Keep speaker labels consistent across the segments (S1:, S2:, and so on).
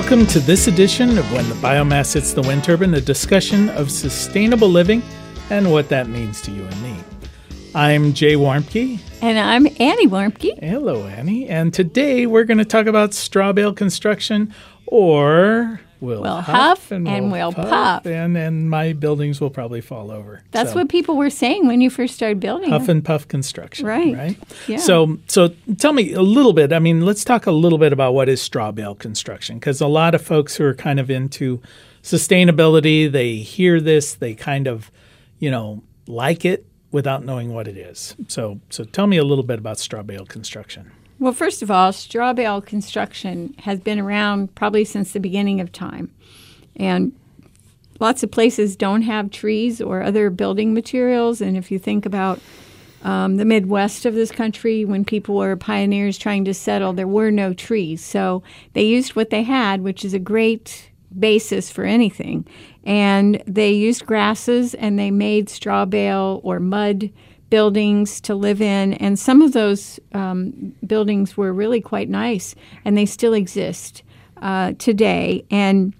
S1: Welcome to this edition of When the Biomass Hits the Wind Turbine, a discussion of sustainable living and what that means to you and me. I'm Jay Warmke.
S2: And I'm Annie Warmke.
S1: Hello, Annie. And today we're going to talk about straw bale construction or we'll,
S2: We'll
S1: huff, and,
S2: and
S1: we'll,
S2: we'll
S1: puff,
S2: puff.
S1: And, and my buildings will probably fall over.
S2: That's
S1: So,
S2: what people were saying when you first started building.
S1: Huff and puff construction.
S2: Right.
S1: Right.
S2: Yeah.
S1: So, so tell me a little bit. I mean, let's talk a little bit about what is straw bale construction, because a lot of folks who are kind of into sustainability, they hear this, they kind of, you know, like it without knowing what it is. So, so tell me a little bit about straw bale construction.
S2: Well, first of all, straw bale construction has been around probably since the beginning of time. And lots of places don't have trees or other building materials. And if you think about um, the Midwest of this country, when people were pioneers trying to settle, there were no trees. So they used what they had, which is a great basis for anything. And they used grasses and they made straw bale or mud buildings to live in. And some of those um, buildings were really quite nice, and they still exist uh, today. And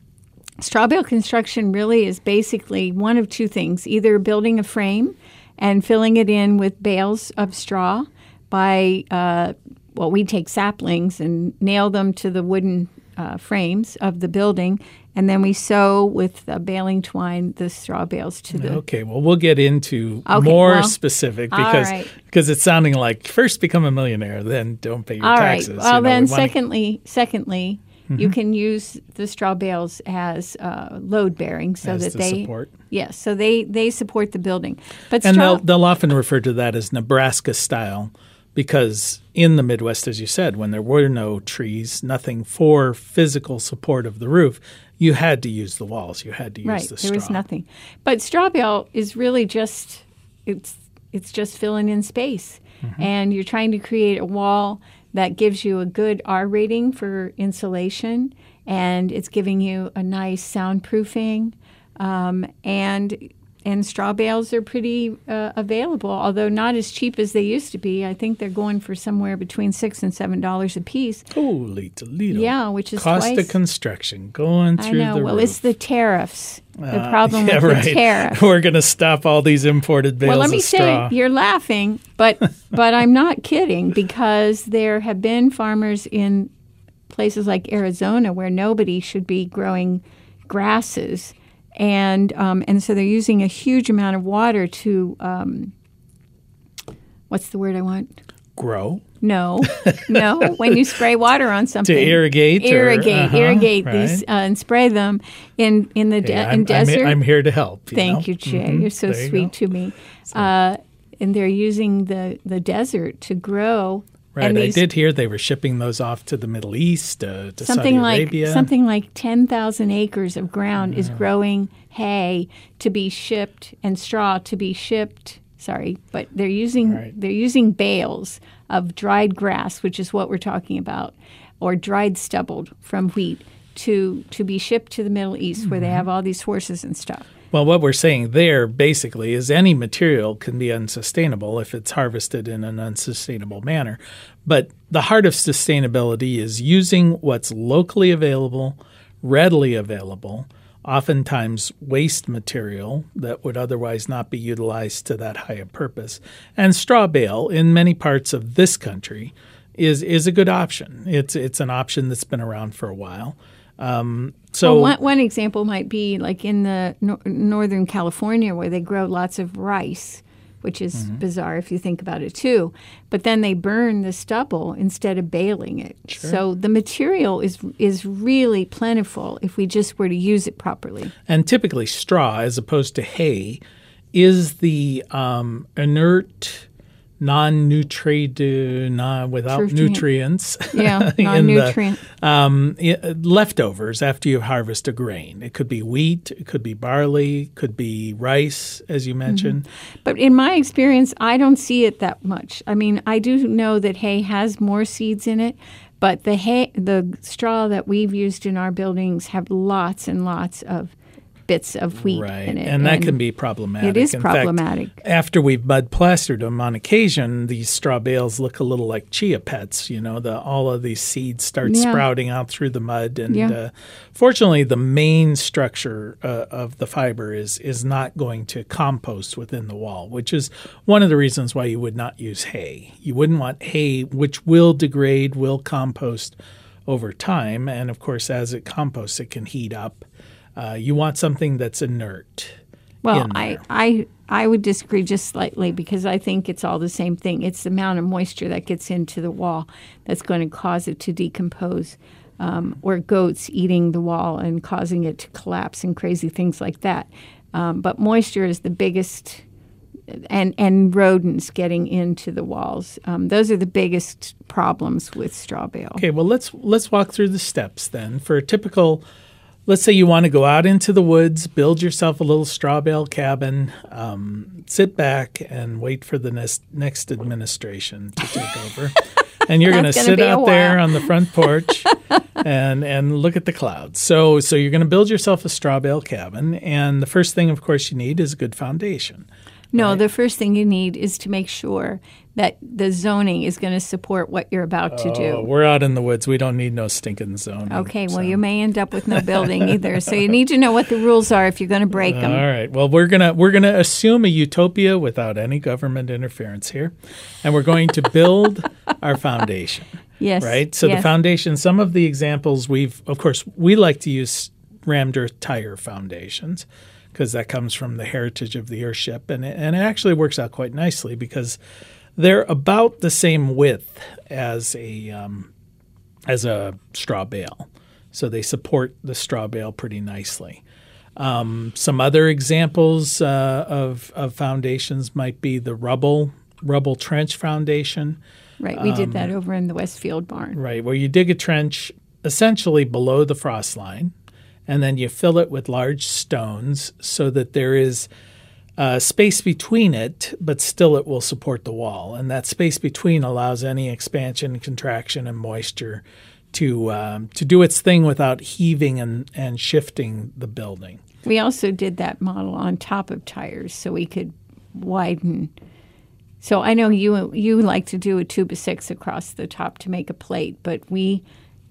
S2: straw bale construction really is basically one of two things either building a frame and filling it in with bales of straw by, uh, well, we take saplings and nail them to the wooden uh, frames of the building, and then we sew with uh, baling twine the straw bales to the.
S1: Okay, well, we'll get into
S2: Okay,
S1: more
S2: well,
S1: specific because
S2: right.
S1: because it's sounding like first become a millionaire, then don't pay your
S2: All right.
S1: taxes.
S2: Well,
S1: You know,
S2: then,
S1: we
S2: secondly, secondly, you can use the straw bales as uh, load bearing so
S1: As
S2: that
S1: the
S2: they
S1: support.
S2: yes, so they they support the building. But
S1: And
S2: straw,
S1: they'll, they'll often refer to that as Nebraska style because in the Midwest, as you said, when there were no trees, nothing for physical support of the roof, you had to use the walls. You had to use
S2: right,
S1: the straw.
S2: there was nothing. But straw bale is really just it's it's just filling in space,
S1: Mm-hmm.
S2: and you're trying to create a wall that gives you a good R rating for insulation, and it's giving you a nice soundproofing, um, and and straw bales are pretty uh, available, although not as cheap as they used to be. I think they're going for somewhere between six and seven dollars a piece.
S1: Holy Toledo.
S2: Yeah, which is
S1: Cost
S2: twice.
S1: of construction going through.
S2: I know.
S1: the
S2: Well,
S1: roof.
S2: it's the tariffs. The
S1: Uh,
S2: problem
S1: yeah,
S2: with
S1: right.
S2: the tariffs.
S1: We're going to stop all these imported bales
S2: Well, let me
S1: of straw.
S2: say you're laughing, but but I'm not kidding because there have been farmers in places like Arizona where nobody should be growing grasses, and um, and so they're using a huge amount of water to um, what's the word I want?
S1: Grow
S2: No, no. When you spray water on something,
S1: to
S2: something,
S1: irrigate. or-
S2: irrigate,
S1: uh-huh,
S2: irrigate
S1: right.
S2: these uh, and spray them in in the de-
S1: Hey,
S2: in
S1: I'm, I'm,
S2: desert.
S1: I'm here to help.
S2: Thank
S1: know?
S2: you, Jay.
S1: Mhm.
S2: You're so
S1: There you
S2: sweet to me. Uh, and they're using the, the desert to grow.
S1: Right,
S2: and
S1: I did hear they were shipping those off to the Middle East, uh, to
S2: Something
S1: Saudi
S2: like
S1: Arabia.
S2: something like ten thousand acres of ground is growing hay to be shipped and straw to be shipped. Sorry, but they're using
S1: Right.
S2: they're using bales of dried grass, which is what we're talking about, or dried stubble from wheat to to be shipped to the Middle East where
S1: Mm-hmm.
S2: they have all these horses and stuff.
S1: Well, what we're saying there basically is any material can be unsustainable if it's harvested in an unsustainable manner. But the heart of sustainability is using what's locally available, readily available, oftentimes waste material that would otherwise not be utilized to that high a purpose. And straw bale in many parts of this country is is a good option. It's it's an option that's been around for a while. Um, so
S2: well, one, one example might be like in the nor- northern California where they grow lots of rice, which is
S1: Mm-hmm.
S2: bizarre if you think about it too. But then they burn the stubble instead of baling it. So the material is is really plentiful if we just were to use it properly.
S1: and typically straw as opposed to hay is the um, inert non-nutrient non, without
S2: Nutrient.
S1: nutrients
S2: Yeah, non-nutrient.
S1: the um, leftovers after you harvest a grain it could be wheat it could be barley could be rice as you mentioned
S2: But in my experience, I don't see it that much. I mean, I do know that hay has more seeds in it, but the hay, the straw that we've used in our buildings have lots and lots of bits of wheat
S1: right.
S2: in it.
S1: And that can be problematic.
S2: It is
S1: In fact,
S2: problematic.
S1: after we've mud plastered them, on occasion these straw bales look a little like chia pets. You know, the all of these seeds start
S2: Yeah.
S1: sprouting out through the mud, and
S2: Yeah.
S1: uh, fortunately, the main structure uh, of the fiber is is not going to compost within the wall, which is one of the reasons why you would not use hay. You wouldn't want hay, which will degrade, will compost over time, and of course, as it composts, it can heat up. Uh, you want something that's inert.
S2: Well, I. I I would disagree just slightly because I think it's all the same thing. It's the amount of moisture that gets into the wall that's going to cause it to decompose. Um, or goats eating the wall and causing it to collapse and crazy things like that. Um, but moisture is the biggest, and and rodents getting into the walls. Um, those are the biggest problems with straw bale.
S1: Okay, well let's let's walk through the steps then. For a typical let's say you want to go out into the woods, build yourself a little straw bale cabin, um, sit back and wait for the next, next administration to take over. And you're going to sit out there on the front porch and and look at the clouds. So so you're going to build yourself a straw bale cabin, and the first thing, of course, you need is a good foundation.
S2: No, the first thing you need is to make sure that the zoning is going to support what you're about to
S1: Oh,
S2: do.
S1: we're out in the woods. We don't need no stinking zone.
S2: Okay, well, you may end up with no building either. So you need to know what the rules are if you're going to break them.
S1: All right. Well, we're gonna we're gonna assume a utopia without any government interference here, and we're going to build our foundation.
S2: Yes.
S1: Right. So the foundation. Some of the examples we've, of course, we like to use rammed earth tire foundations because that comes from the heritage of the Earthship, and it, and it actually works out quite nicely because they're about the same width as a um, as a straw bale, so they support the straw bale pretty nicely. Um, some other examples uh, of, of foundations might be the rubble rubble trench foundation,
S2: Right. We did
S1: um,
S2: that over in the Westfield barn.
S1: right, where you dig a trench essentially below the frost line, and then you fill it with large stones so that there is uh, space between it, but still it will support the wall. And that space between allows any expansion, contraction, and moisture to um, to do its thing without heaving and, and shifting the building.
S2: We also did that model on top of tires so we could widen. So I know you you like to do a two by six across the top to make a plate, but we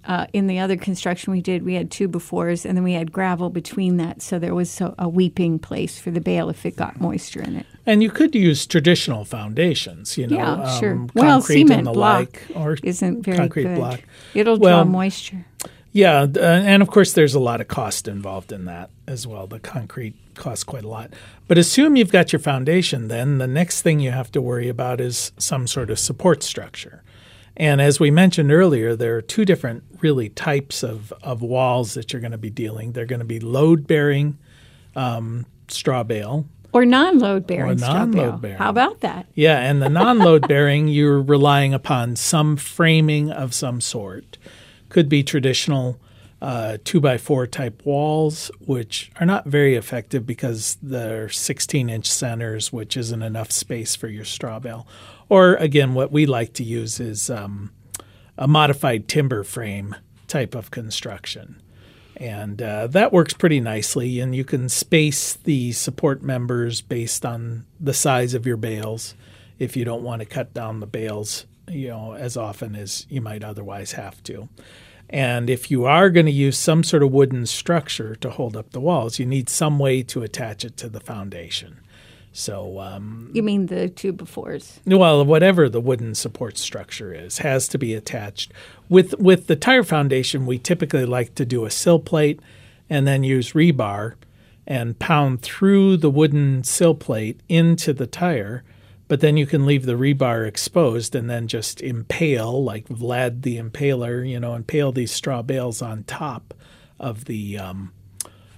S2: uh, in the other construction we did, we had two by fours and then we had gravel between that, so there was a, a weeping place for the bale if it got moisture in it.
S1: And you could use traditional foundations, you know,
S2: Yeah,
S1: um,
S2: sure. Well,
S1: concrete and the
S2: block
S1: like, or
S2: Isn't very
S1: concrete
S2: good.
S1: block.
S2: It'll
S1: Well,
S2: draw moisture.
S1: Yeah, th- and of course, there's a lot of cost involved in that as well. The concrete costs quite a lot. But assume you've got your foundation, then the next thing you have to worry about is some sort of support structure. And as we mentioned earlier, there are two different really types of, of walls that you're going to be dealing. They're going to be load bearing um, straw bale.
S2: Or non-load bearing straw bale.
S1: non-load-bearing.
S2: How about that?
S1: Yeah, and the non load bearing, you're relying upon some framing of some sort. Could be traditional uh, two by four type walls, which are not very effective because they're 16 inch centers, which isn't enough space for your straw bale. Or again, what we like to use is um, a modified timber frame type of construction. And uh, that works pretty nicely. And you can space the support members based on the size of your bales if you don't want to cut down the bales, you know, as often as you might otherwise have to. And if you are going to use some sort of wooden structure to hold up the walls, you need some way to attach it to the foundation. So, um,
S2: You mean the two by fours?
S1: well, whatever the wooden support structure is, has to be attached. With with the tire foundation, we typically like to do a sill plate and then use rebar and pound through the wooden sill plate into the tire. But then you can leave the rebar exposed and then just impale, like Vlad the Impaler, you know, impale these straw bales on top of the um,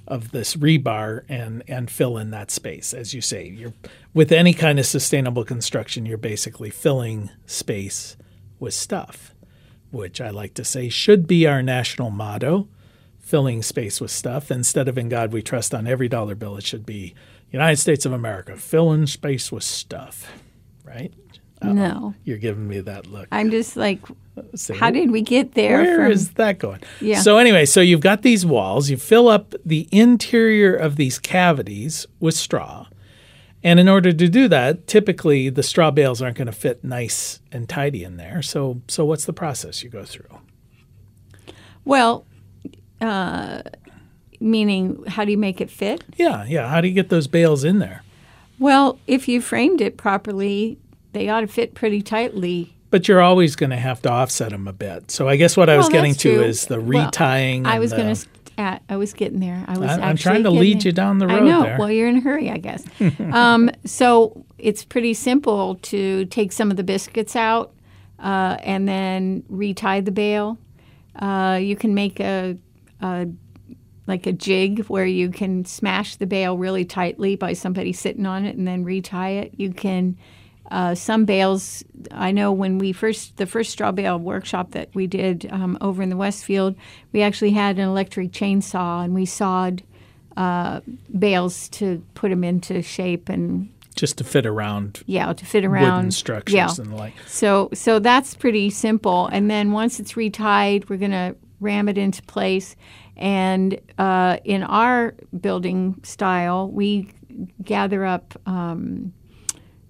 S1: of this rebar and and fill in that space as you say you're with any kind of sustainable construction you're basically filling space with stuff which i like to say should be our national motto filling space with stuff instead of in god we trust on every dollar bill it should be united states of america filling space with stuff right
S2: No.
S1: You're giving me that look.
S2: I'm just like,
S1: Say,
S2: how did we get there?
S1: Where
S2: from,
S1: is that going?
S2: Yeah.
S1: So anyway, so you've got these walls. You fill up the interior of these cavities with straw. And in order to do that, typically the straw bales aren't going to fit nice and tidy in there. So so what's the process you go through?
S2: Well, uh, meaning, how do you make it fit?
S1: Yeah, yeah. How do you get those bales in there?
S2: Well, if you framed it properly, they ought to fit pretty tightly.
S1: But you're always going to have to offset them a bit. So I guess what I was
S2: Well,
S1: getting to
S2: true.
S1: is the
S2: Well,
S1: retying.
S2: I was going to. At, I was getting there. I was.
S1: I- I'm trying to lead
S2: there.
S1: you down the road.
S2: I know.
S1: there.
S2: Well, you're in a hurry, I guess. um, so it's pretty simple to take some of the biscuits out uh, and then retie the bale. Uh, you can make a, a like a jig where you can smash the bale really tightly by somebody sitting on it and then retie it. You can uh, some bales. I know when we first the first straw bale workshop that we did um, over in the Westfield, we actually had an electric chainsaw and we sawed uh, bales to put them into shape and
S1: just to fit around
S2: yeah to fit around
S1: wooden structures
S2: Yeah.
S1: and the like.
S2: so so that's pretty simple. And then once it's retied, we're going to ram it into place. And uh, in our building style, we gather up um,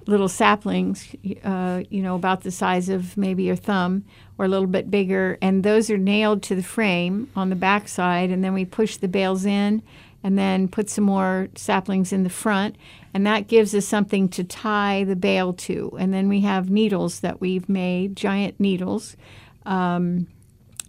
S2: little saplings, uh, you know, about the size of maybe your thumb or a little bit bigger, and those are nailed to the frame on the back side, and then we push the bales in and then put some more saplings in the front, and that gives us something to tie the bale to. And then we have needles that we've made, giant needles. Um,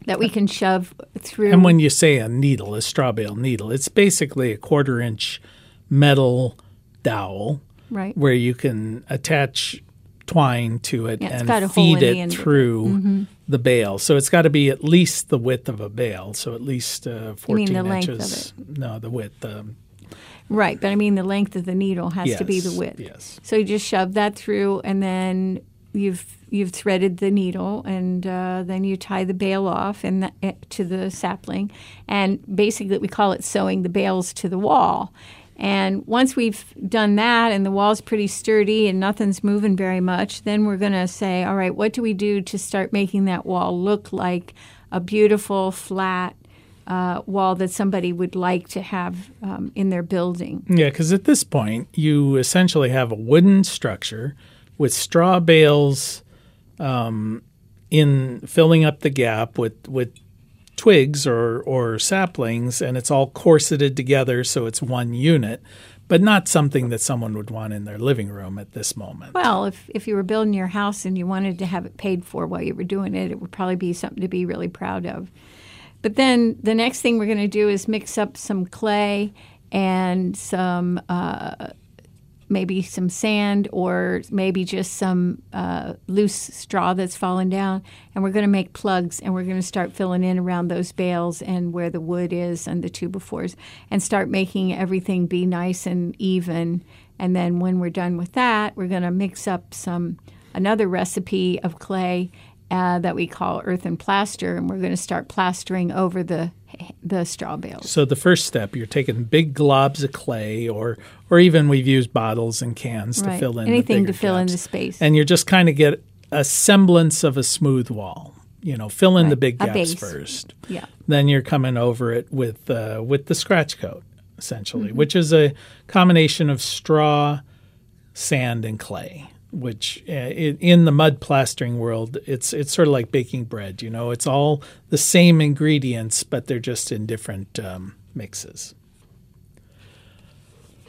S2: that we can shove through.
S1: And when you say a needle, a straw bale needle, it's basically a quarter inch metal dowel
S2: right.
S1: where you can attach twine to it
S2: Yeah, it's got a
S1: and feed
S2: the
S1: it
S2: end it.
S1: through
S2: Mm-hmm.
S1: the bale. So it's got to be at least the width of a bale. So at least uh, 14
S2: mean the length of
S1: inches. No, the width. Um,
S2: Right, but I mean the length of the needle has to be the width.
S1: Yes.
S2: So you just shove that through, and then you've you've threaded the needle, and uh, then you tie the bale off and the, eh, to the sapling, and basically we call it sewing the bales to the wall. And once we've done that, and the wall's pretty sturdy, and nothing's moving very much, then we're going to say, all right, what do we do to start making that wall look like a beautiful flat uh, wall that somebody would like to have um, in their building?
S1: Yeah, because at this point, you essentially have a wooden structure with straw bales um, in filling up the gap with, with twigs or, or saplings, and it's all corseted together so it's one unit, but not something that someone would want in their living room at this moment.
S2: Well, if, if you were building your house and you wanted to have it paid for while you were doing it, it would probably be something to be really proud of. But then the next thing we're going to do is mix up some clay and some uh, maybe some sand or maybe just some uh, loose straw that's fallen down. And we're going to make plugs and we're going to start filling in around those bales and where the wood is and the two by fours and start making everything be nice and even. And then when we're done with that, we're going to mix up some another recipe of clay uh, that we call earthen plaster, and we're going to start plastering over the the straw bales.
S1: So the first step, you're taking big globs of clay, or or even we've used bottles and cans to fill in
S2: Anything
S1: the
S2: to fill in the space.
S1: and you're just kind of get a semblance of a smooth wall. You know, fill in the big gaps first.
S2: yeah.
S1: Then you're coming over it with uh, with the scratch coat, essentially,
S2: Mm-hmm.
S1: which is a combination of straw, sand, and clay. Which uh, in the mud plastering world, it's it's sort of like baking bread. You know, it's all the same ingredients, but they're just in different um, mixes.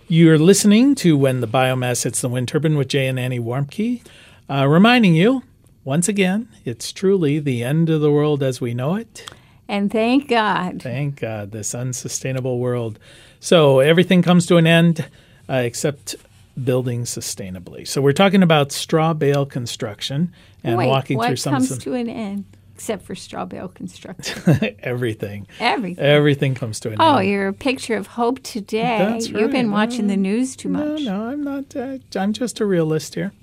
S1: You're listening to When the Biomass Hits the Wind Turbine with Jay and Annie Warmke, uh, reminding you once again, it's truly the end of the world as we know it.
S2: And thank God.
S1: Thank God, this unsustainable world. So everything comes to an end uh, except building sustainably. So we're talking about straw bale construction and
S2: Wait,
S1: walking
S2: what
S1: through some,
S2: comes
S1: some
S2: to an end except for straw bale construction?
S1: everything.
S2: Everything.
S1: Everything comes to an
S2: Oh,
S1: end.
S2: Oh, you're a picture of hope today.
S1: That's
S2: You've been watching the news too much.
S1: No, no, I'm not. Uh, I'm just a realist here.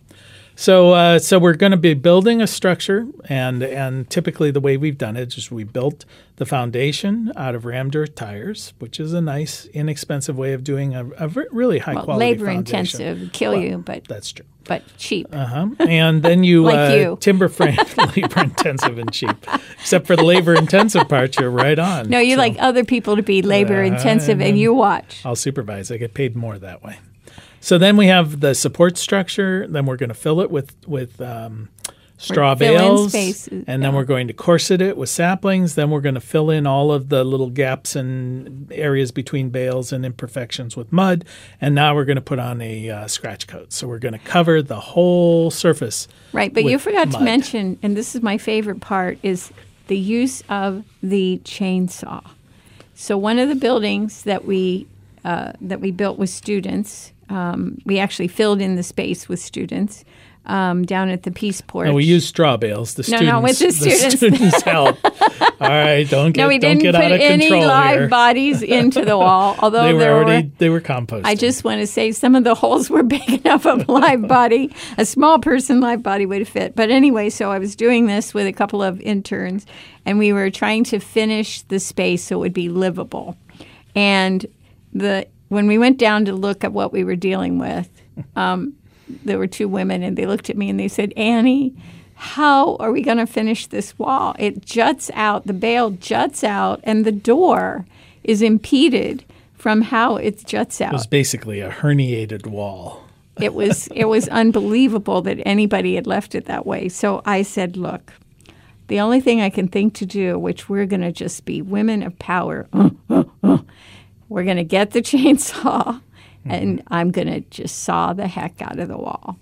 S1: So, uh, so we're going to be building a structure, and and typically the way we've done it is we built the foundation out of rammed earth tires, which is a nice, inexpensive way of doing a really high
S2: Well,
S1: quality
S2: labor
S1: foundation.
S2: intensive, kill
S1: Well,
S2: you, but
S1: That's true.
S2: but cheap.
S1: Uh-huh. And then you,
S2: Like
S1: uh,
S2: you.
S1: timber frame labor intensive and cheap. Except for the labor intensive part, you're right on.
S2: No, you
S1: So
S2: like other people to be labor
S1: Uh,
S2: intensive,
S1: and
S2: and you watch.
S1: I'll supervise. I get paid more that way. So then we have the support structure. Then we're going to fill it with with um, straw bales, and then we're going to corset it with saplings. Then we're going to fill in all of the little gaps and areas between bales and imperfections with mud. And now we're going to put on a uh, scratch coat. So we're going to cover the whole surface.
S2: Right, but you forgot to mention, and this is my favorite part, is the use of the chainsaw. So one of the buildings that we uh, that we built with students, um, we actually filled in the space with students um, down at the Peace Porch.
S1: No, we used straw bales. The
S2: No,
S1: students,
S2: no, with the students.
S1: students help. All right, don't get
S2: no, we didn't put any live
S1: here.
S2: bodies into the wall. Although
S1: they were
S2: there
S1: already
S2: were,
S1: they were composted.
S2: I just want to say some of the holes were big enough of a live body. A small person live body would fit. But anyway, so I was doing this with a couple of interns, and we were trying to finish the space so it would be livable. And the when we went down to look at what we were dealing with, um, there were two women, and they looked at me and they said, "Annie." How are we going to finish this wall? It juts out, the bale juts out, and the door is impeded from how it juts out
S1: It was basically a herniated wall.
S2: it was it was unbelievable that anybody had left it that way. So I said, look, the only thing I can think to do, which we're going to just be women of power, uh, uh, uh, we're going to get the chainsaw mm-hmm. and I'm going to just saw the heck out of the wall.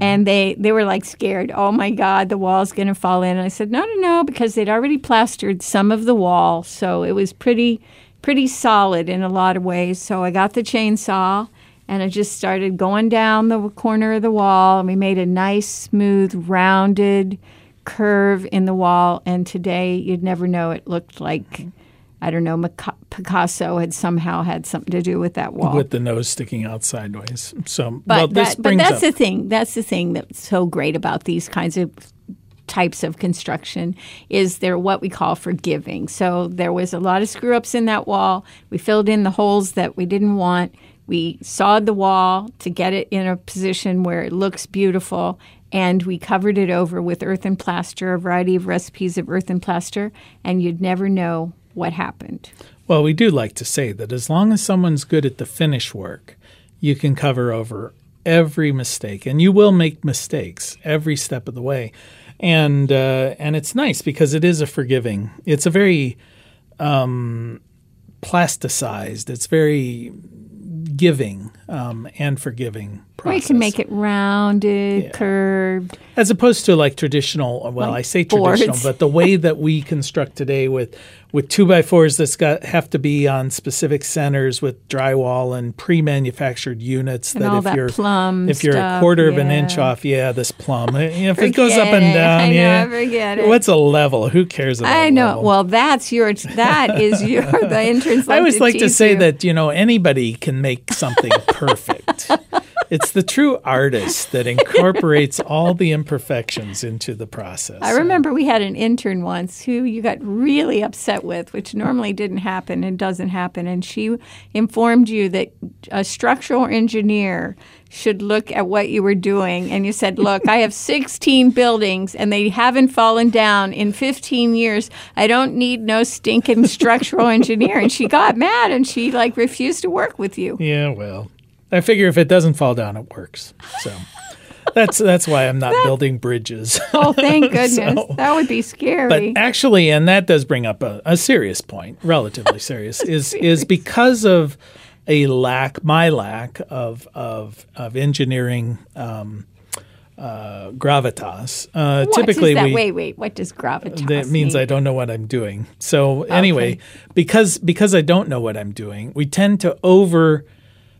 S2: And they, they were like scared. Oh my God, the wall's going to fall in. And I said, no, no, no, because they'd already plastered some of the wall. So it was pretty, pretty solid in a lot of ways. So I got the chainsaw and I just started going down the corner of the wall. And we made a nice, smooth, rounded curve in the wall. And today you'd never know it looked like, mm-hmm. I don't know, Picasso had somehow had something to do with that wall.
S1: with the nose sticking out sideways. So,
S2: But,
S1: well, this
S2: that, but that's
S1: up
S2: the thing. That's the thing that's so great about these kinds of types of construction is they're what we call forgiving. So there was a lot of screw ups in that wall. We filled in the holes that we didn't want. We sawed the wall to get it in a position where it looks beautiful. And we covered it over with earth and plaster, a variety of recipes of earth and plaster, and you'd never know what happened.
S1: Well, we do like to say that as long as someone's good at the finish work, you can cover over every mistake, and you will make mistakes every step of the way. And uh, and it's nice because it is a forgiving. It's a very um, plasticized. It's very giving um, and forgiving
S2: Or
S1: process.
S2: you can make it rounded, curved.
S1: as opposed to like traditional well
S2: Like
S1: i say
S2: boards.
S1: traditional but the way that we construct today with with two by fours that's got have to be on specific centers with drywall and pre-manufactured units
S2: And
S1: that if
S2: that
S1: you're
S2: plum
S1: if you're a
S2: stuff,
S1: quarter of an inch off yeah this plum Uh, you know, if it goes up
S2: Forget
S1: and down
S2: I know,
S1: yeah
S2: forget it.
S1: what's a level who cares about
S2: I know.
S1: level?
S2: Well, that's your. That is your. The interns.
S1: I always like to say
S2: you.
S1: that you know anybody can make something perfect. It's the true artist that incorporates all the imperfections into the process.
S2: I remember we had an intern once who you got really upset with, which normally didn't happen and doesn't happen. And she informed you that a structural engineer should look at what you were doing. And you said, Look, I have 16 buildings and they haven't fallen down in 15 years. I don't need no stinking structural engineer. And she got mad and she like refused to work with you.
S1: Yeah, well, I figure if it doesn't fall down, it works. So that's that's why I'm not building bridges.
S2: Oh, thank goodness.
S1: So-
S2: that would be scary.
S1: But actually, and that does bring up a, a serious point, relatively serious, is is because of a lack, my lack of of of engineering um, uh, gravitas. Uh, typically,
S2: that?
S1: we
S2: wait, wait. What does gravitas
S1: that means
S2: mean?
S1: I don't know what I'm doing. So anyway, because because I don't know what I'm doing, we tend to over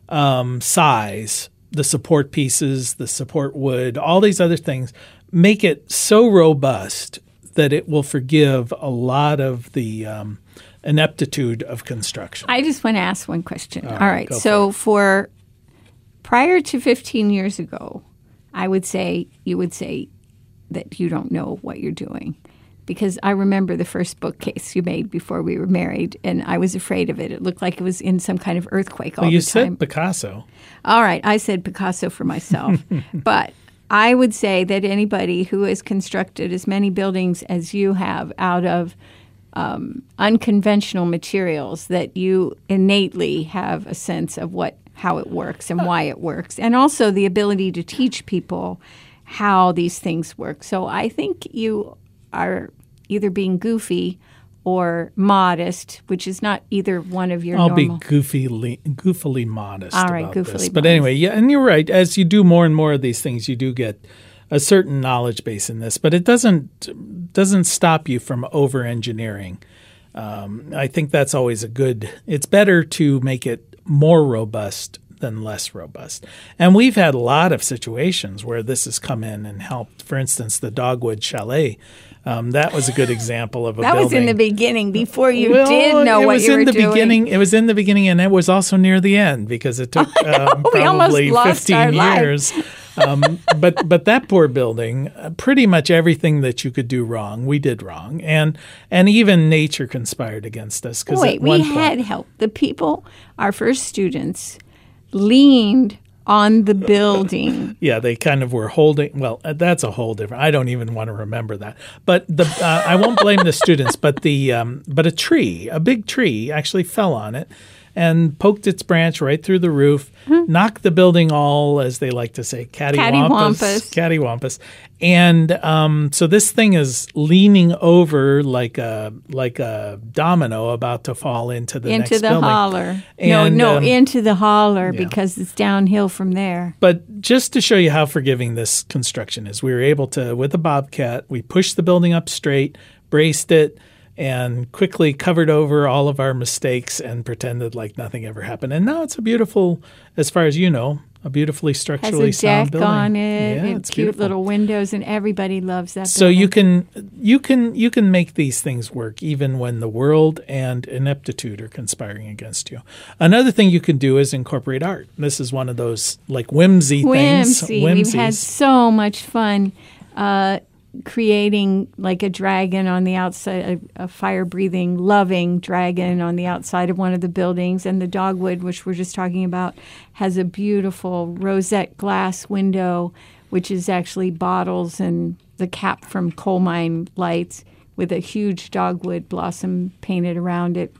S1: um, size the support pieces, the support wood, all these other things, make it so robust that it will forgive a lot of the um, ineptitude of construction.
S2: I just want to ask one question. All
S1: right,
S2: right.
S1: go
S2: So for, prior to 15 years ago, I would say you would say that you don't know what you're doing. Because I remember the first bookcase you made before we were married, and I was afraid of it. It looked like it was in some kind of earthquake all
S1: well, you
S2: the time.
S1: said Picasso.
S2: All right, I said Picasso for myself. but I would say that anybody who has constructed as many buildings as you have out of um, unconventional materials, that you innately have a sense of what how it works and why it works, and also the ability to teach people how these things work. So I think you are either being goofy or modest, which is not either one of your
S1: I'll
S2: normal.
S1: be goofily, goofily modest.
S2: All right,
S1: about
S2: goofily
S1: this. But
S2: modest.
S1: anyway, yeah, and you're right. As you do more and more of these things, you do get a certain knowledge base in this, but it doesn't doesn't stop you from over engineering. Um, I think that's always a good. It's better to make it more robust than less robust. And we've had a lot of situations where this has come in and helped. For instance, the Dogwood Chalet. Um, that was a good example of a
S2: that
S1: building.
S2: was in the beginning before you
S1: Well,
S2: did know what you were doing.
S1: it was in the beginning. It was in the beginning, and it was also near the end because it took um, probably fifteen years. um, but but that poor building, uh, pretty much everything that you could do wrong, we did wrong, and and even nature conspired against us. Because
S2: Wait, we
S1: one
S2: had
S1: point,
S2: help. The people, our first students, leaned on the building.
S1: yeah, they kind of were holding. Well, uh, that's a whole different. I don't even want to remember that. But the uh, I won't blame the students. But the um, but a tree, a big tree, actually fell on it and poked its branch right through the roof, knocked the building all, as they like to say, cattywampus,
S2: Cattywampus.
S1: And um, so this thing is leaning over like a like a domino about to fall into the
S2: into
S1: next
S2: the
S1: building.
S2: holler.
S1: And,
S2: no, no,
S1: um,
S2: into the holler because it's downhill from there.
S1: But just to show you how forgiving this construction is, we were able to, with a bobcat, we pushed the building up straight, braced it, and quickly covered over all of our mistakes and pretended like nothing ever happened. And now it's a beautiful, as far as you know, a beautifully structurally Has
S2: a
S1: sound
S2: deck
S1: building.
S2: on it
S1: Yeah,
S2: and
S1: it's
S2: cute
S1: beautiful.
S2: little windows, and everybody loves that.
S1: So
S2: building.
S1: you can you can you can make these things work even when the world and ineptitude are conspiring against you. Another thing you can do is incorporate art. This is one of those like whimsy, things.
S2: Whimsy. We've had so much fun uh, creating like a dragon on the outside, a, a fire breathing, loving dragon on the outside of one of the buildings. And the dogwood, which we're just talking about, has a beautiful rosette glass window, which is actually bottles and the cap from coal mine lights with a huge dogwood blossom painted around it.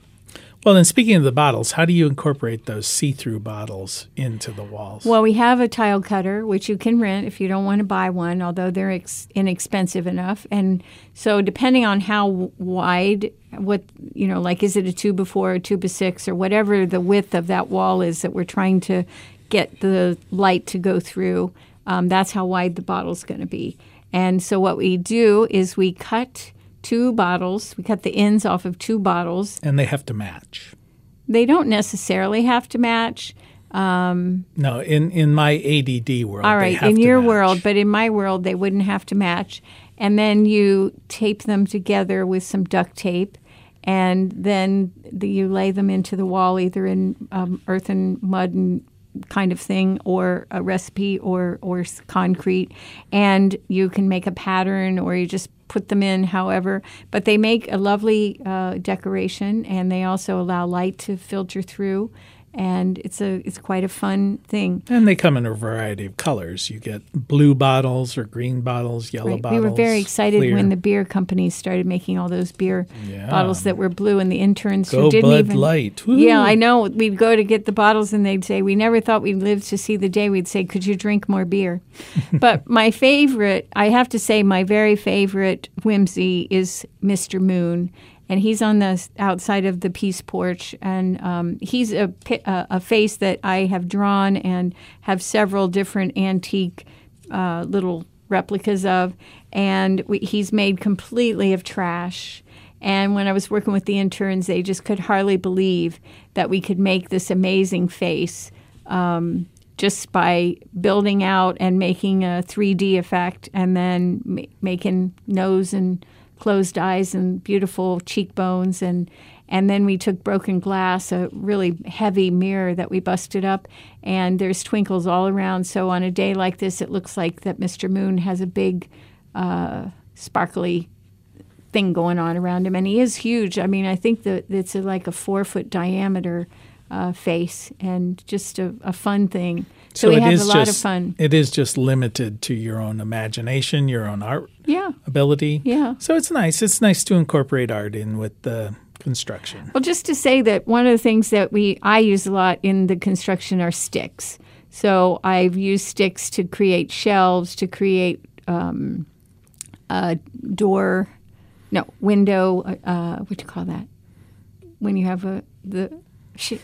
S1: Well, then speaking of the bottles, how do you incorporate those see-through bottles into the walls?
S2: Well, we have a tile cutter, which you can rent if you don't want to buy one, although they're ex- inexpensive enough. And so, depending on how wide, what, you know, like is it a two by four, a two by six, or whatever the width of that wall is that we're trying to get the light to go through, um, that's how wide the bottle's going to be. And so, what we do is we cut two bottles, we cut the ends off of two bottles.
S1: and they have to match.
S2: They don't necessarily have to match.
S1: No, in in my ADD world,
S2: All right, in your
S1: match.
S2: world, but in my world, they wouldn't have to match. And then you tape them together with some duct tape, and then the, you lay them into the wall, either in um, earth and mud and kind of thing, or a recipe, or or concrete, and you can make a pattern, or you just put them in, however. But they make a lovely uh, decoration, and they also allow light to filter through. And it's a it's quite a fun thing.
S1: And they come in a variety of colors. You get blue bottles or green bottles, yellow
S2: Right.
S1: bottles.
S2: We were very excited
S1: clear.
S2: when the beer companies started making all those beer
S1: Yeah.
S2: bottles that were blue, and the interns
S1: Go
S2: who didn't
S1: Bud
S2: even.
S1: Light. Woo.
S2: Yeah, I know. We'd go to get the bottles, and they'd say, "We never thought we'd live to see the day." We'd say, "Could you drink more beer?" but my favorite, I have to say, my very favorite whimsy is Mr. Moon. And he's on the outside of the peace porch, and um, he's a, a face that I have drawn and have several different antique uh, little replicas of, and we, he's made completely of trash. And when I was working with the interns, they just could hardly believe that we could make this amazing face um, just by building out and making a 3D effect, and then ma- making nose and closed eyes and beautiful cheekbones and And then we took broken glass, a really heavy mirror that we busted up, and there's twinkles all around. So on a day like this, it looks like that Mr. Moon has a big, uh, sparkly thing going on around him, and he is huge. I mean, I think that it's a, like a four foot diameter uh, face, and just a, a fun thing. So, we
S1: it
S2: have
S1: is
S2: a lot
S1: just
S2: of fun.
S1: it is just limited to your own imagination, your own art
S2: Yeah.
S1: ability.
S2: Yeah.
S1: So it's nice. It's nice to incorporate art in with the construction.
S2: Well, just to say that one of the things that we I use a lot in the construction are sticks. So I've used sticks to create shelves, to create um, a door, no window. Uh, what do you call that? When you have a the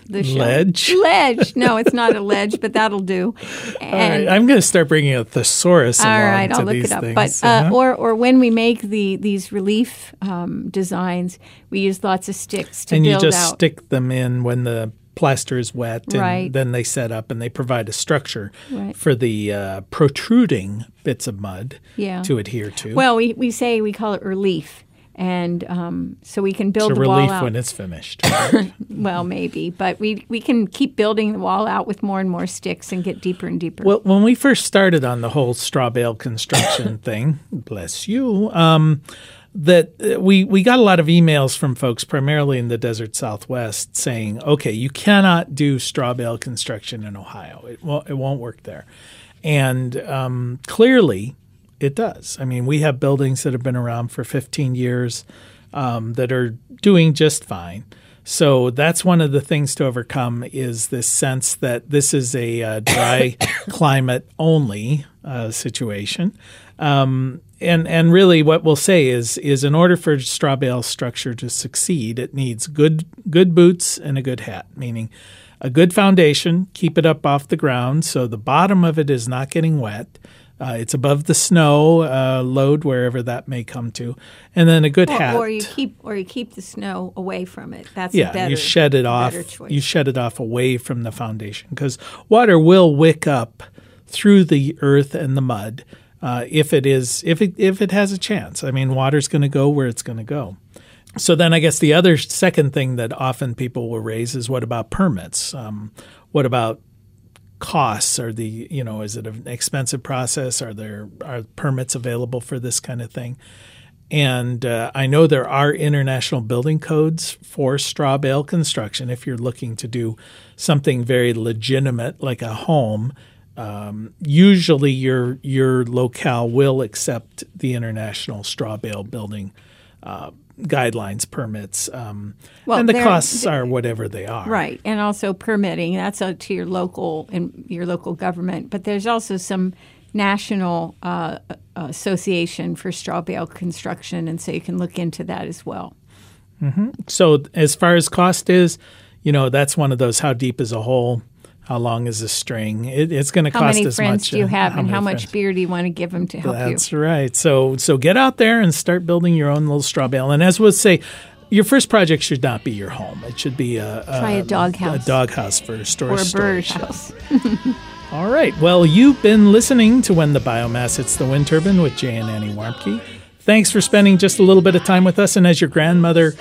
S2: the shelf.
S1: Ledge?
S2: ledge. No, it's not a ledge, but that'll do.
S1: All
S2: And
S1: right, I'm going to start bringing a thesaurus
S2: all
S1: along
S2: right, I'll look it up.
S1: things.
S2: But uh,
S1: Uh-huh.
S2: or or when we make the these relief um, designs, we use lots of sticks to
S1: and you just
S2: out.
S1: stick them in when the plaster is wet, and
S2: Right.
S1: then they set up and they provide a structure
S2: Right.
S1: for the uh, protruding bits of mud
S2: Yeah.
S1: to adhere to.
S2: Well, we, we say we call it relief. And um, so we can
S1: it's
S2: build
S1: a
S2: the
S1: relief
S2: wall out.
S1: when it's finished.
S2: well, maybe, but we we can keep building the wall out with more and more sticks and get deeper and deeper.
S1: Well, when we first started on the whole straw bale construction thing, bless you, um, that uh, we we got a lot of emails from folks, primarily in the desert Southwest, saying, "Okay, you cannot do straw bale construction in Ohio. It won't it won't work there," and um, clearly, it does. I mean, we have buildings that have been around for 15 years um, that are doing just fine. So that's one of the things to overcome is this sense that this is a uh, dry climate only uh, situation. Um, and and really, what we'll say is is in order for straw bale structure to succeed, it needs good good boots and a good hat, meaning a good foundation, keep it up off the ground so the bottom of it is not getting wet. Uh, it's above the snow uh, load wherever that may come to, and then a good
S2: or,
S1: hat.
S2: or you keep or you keep the snow away from it. That's a
S1: yeah,
S2: better,
S1: you shed it off. You shed it off away from the foundation because water will wick up through the earth and the mud uh, if it is if it if it has a chance. I mean, water's going to go where it's going to go. So then, I guess the other second thing that often people will raise is what about permits? Um, what about costs? Are the you know is it an expensive process? Are there are permits available for this kind of thing? And uh, I know there are international building codes for straw bale construction. If you're looking to do something very legitimate like a home, um, usually your your locale will accept the international straw bale building uh, guidelines, permits, um,
S2: Well,
S1: and the costs are whatever they are.
S2: Right, and also permitting. That's up to your local and your local government. But there's also some national uh, association for straw bale construction, and so you can look into that as well.
S1: So as far as cost is, you know, that's one of those. How deep is a hole? How long is a string? It, it's going to cost as much.
S2: How many friends do you
S1: uh,
S2: have, and how much
S1: friends.
S2: beer do you want to give them to help
S1: That's
S2: you?
S1: right. So so get out there and start building your own little straw bale. And as we'll say, your first project should not be your home. It should be a,
S2: Try a doghouse.
S1: a doghouse for storage.
S2: Or a bird house.
S1: All right. Well, you've been listening to When the Biomass Hits the Wind Turbine with Jay and Annie Warmke. Thanks for spending just a little bit of time with us. And as your grandmother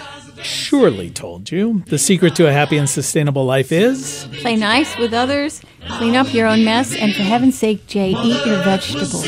S1: surely told you, the secret to a happy and sustainable life is
S2: Play nice with others, clean up your own mess, and for heaven's sake, Jay, eat your vegetables.